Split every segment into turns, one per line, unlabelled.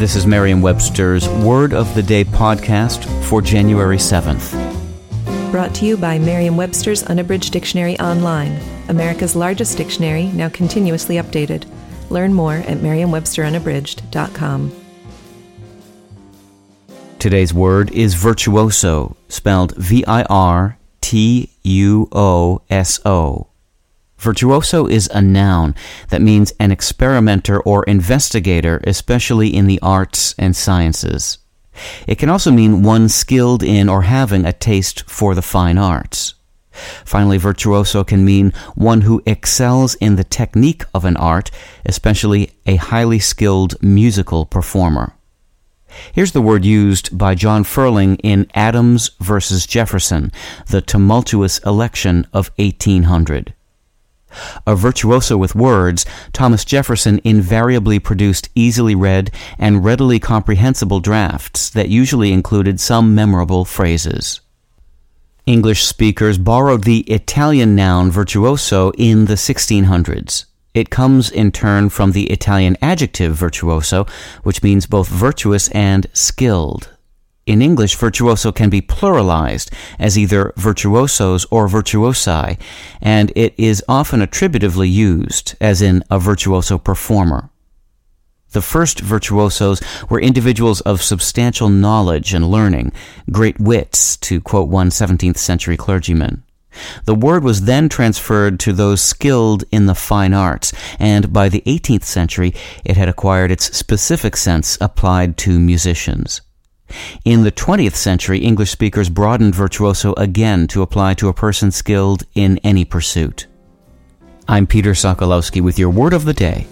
This is Merriam Webster's Word of the Day podcast for January 7th.
Brought to you by Merriam Webster's Unabridged Dictionary Online, America's largest dictionary, now continuously updated. Learn more at merriam-websterunabridged.com.
Today's word is virtuoso, spelled V I R T U O S O. Virtuoso is a noun that means an experimenter or investigator, especially in the arts and sciences. It can also mean one skilled in or having a taste for the fine arts. Finally, virtuoso can mean one who excels in the technique of an art, especially a highly skilled musical performer. Here's the word used by John Ferling in Adams versus Jefferson, the tumultuous election of 1800. A virtuoso with words, Thomas Jefferson invariably produced easily read and readily comprehensible drafts that usually included some memorable phrases. English speakers borrowed the Italian noun virtuoso in the 1600s. It comes in turn from the Italian adjective virtuoso, which means both virtuous and skilled. In English, virtuoso can be pluralized as either virtuosos or virtuosi, and it is often attributively used, as in a virtuoso performer. The first virtuosos were individuals of substantial knowledge and learning, great wits, to quote one 17th century clergyman. The word was then transferred to those skilled in the fine arts, and by the 18th century it had acquired its specific sense applied to musicians. In the 20th century, English speakers broadened virtuoso again to apply to a person skilled in any pursuit. I'm Peter Sokolowski with your word of the day.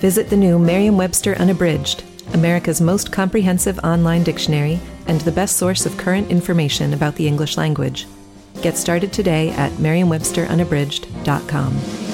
Visit the new Merriam Webster Unabridged, America's most comprehensive online dictionary and the best source of current information about the English language. Get started today at merriam-websterunabridged.com.